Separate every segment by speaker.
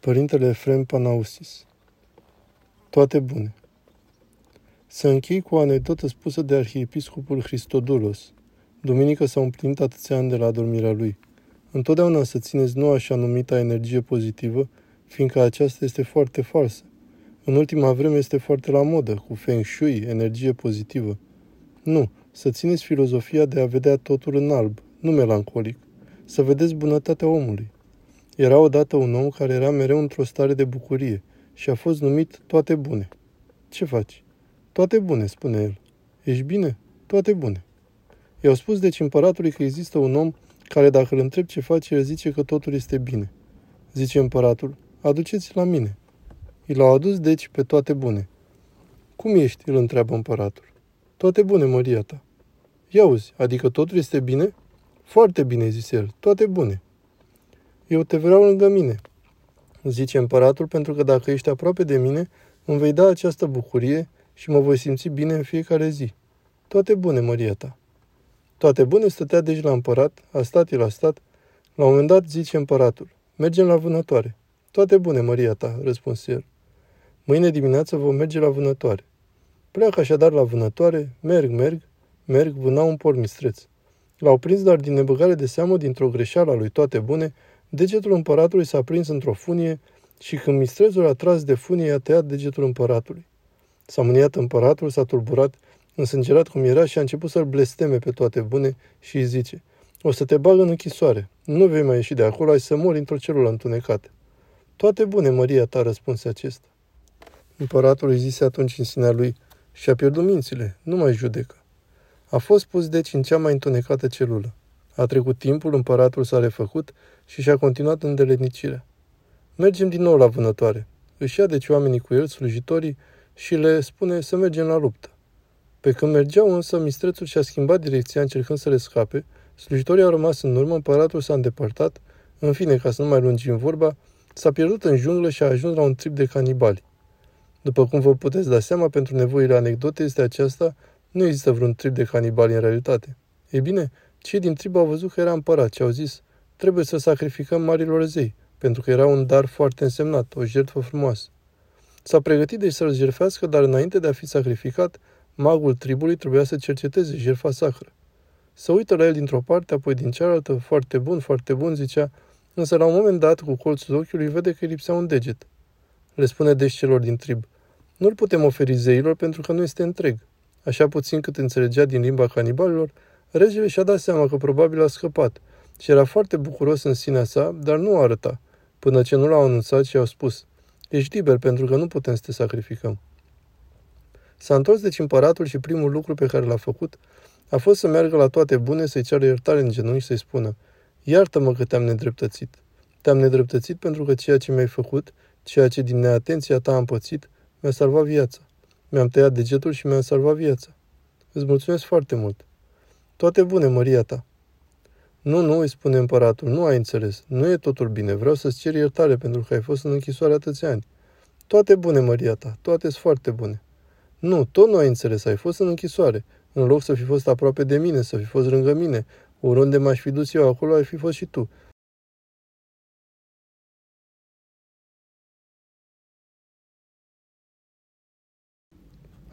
Speaker 1: Părintele Efrem Panausis Toate bune Să închei cu o anecdotă spusă de arhiepiscopul Hristodulos. Duminică s-au împlinit atâția ani de la adormirea lui. Întotdeauna să țineți nu așa numita energie pozitivă, fiindcă aceasta este foarte falsă. În ultima vreme este foarte la modă, cu Feng Shui, energie pozitivă. Nu, să țineți filozofia de a vedea totul în alb, nu melancolic. Să vedeți bunătatea omului. Era odată un om care era mereu într-o stare de bucurie și a fost numit Toate Bune. Ce faci? Toate bune, spune el. Ești bine? Toate bune. I-au spus deci împăratului că există un om care dacă îl întreb ce face, el zice că totul este bine. Zice împăratul, aduceți la mine. I l-au adus deci pe toate bune. Cum ești? îl întreabă împăratul. Toate bune, măria ta. Ia uzi, adică totul este bine? Foarte bine, zise el, toate bune. Eu te vreau lângă mine, zice împăratul, pentru că dacă ești aproape de mine, îmi vei da această bucurie și mă voi simți bine în fiecare zi. Toate bune, măria ta. Toate bune stătea deci la împărat, a stat el a stat. La un moment dat zice împăratul, mergem la vânătoare. Toate bune, măria ta, răspunse el. Mâine dimineață vom merge la vânătoare. Pleacă așadar la vânătoare, merg, merg, merg, vâna un porc mistreț. L-au prins, dar din nebăgare de seamă, dintr-o greșeală a lui toate bune, Degetul împăratului s-a prins într-o funie și când mistrezul a tras de funie, a tăiat degetul împăratului. S-a mâniat împăratul, s-a tulburat, însângerat cum era și a început să-l blesteme pe toate bune și îi zice, o să te bag în închisoare, nu vei mai ieși de acolo, ai să mori într-o celulă întunecată. Toate bune, Maria ta, răspunse acesta. Împăratul îi zise atunci în sinea lui, și-a pierdut mințile, nu mai judecă. A fost pus deci în cea mai întunecată celulă. A trecut timpul, împăratul s-a refăcut și și-a continuat îndeletnicirea. Mergem din nou la vânătoare. Își ia deci oamenii cu el, slujitorii, și le spune să mergem la luptă. Pe când mergeau însă, mistrețul și-a schimbat direcția încercând să le scape, slujitorii au rămas în urmă, împăratul s-a îndepărtat, în fine, ca să nu mai lungim vorba, s-a pierdut în junglă și a ajuns la un trip de canibali. După cum vă puteți da seama, pentru nevoile anecdote este aceasta, nu există vreun trip de canibali în realitate. Ei bine, cei din trib au văzut că era împărat și au zis, trebuie să sacrificăm marilor zei, pentru că era un dar foarte însemnat, o jertfă frumoasă. S-a pregătit deci să-l jertfească, dar înainte de a fi sacrificat, magul tribului trebuia să cerceteze jertfa sacră. Să uită la el dintr-o parte, apoi din cealaltă, foarte bun, foarte bun, zicea, însă la un moment dat, cu colțul ochiului, vede că îi lipsea un deget. Le spune deci celor din trib, nu-l putem oferi zeilor pentru că nu este întreg. Așa puțin cât înțelegea din limba canibalilor, Regele și-a dat seama că probabil a scăpat și era foarte bucuros în sinea sa, dar nu o arăta, până ce nu l-au anunțat și au spus, ești liber pentru că nu putem să te sacrificăm. S-a întors deci împăratul și primul lucru pe care l-a făcut a fost să meargă la toate bune să-i ceară iertare în genunchi și să-i spună, iartă-mă că te-am nedreptățit. Te-am nedreptățit pentru că ceea ce mi-ai făcut, ceea ce din neatenția ta am pățit, mi-a salvat viața. Mi-am tăiat degetul și mi-a salvat viața. Îți mulțumesc foarte mult. Toate bune, măria ta. Nu, nu, îi spune împăratul, nu ai înțeles. Nu e totul bine. Vreau să-ți cer iertare pentru că ai fost în închisoare atâția ani. Toate bune, măria ta. Toate sunt foarte bune. Nu, tot nu ai înțeles. Ai fost în închisoare. În loc să fi fost aproape de mine, să fi fost lângă mine, oriunde m-aș fi dus eu acolo, ai fi fost și tu.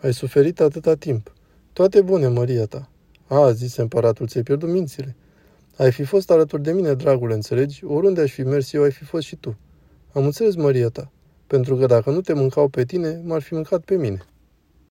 Speaker 1: Ai suferit atâta timp. Toate bune, măria ta. A, zise împăratul, ți-ai pierdut mințile. Ai fi fost alături de mine, dragule, înțelegi? Oriunde aș fi mers eu, ai fi fost și tu. Am înțeles, Maria ta, pentru că dacă nu te mâncau pe tine, m-ar fi mâncat pe mine.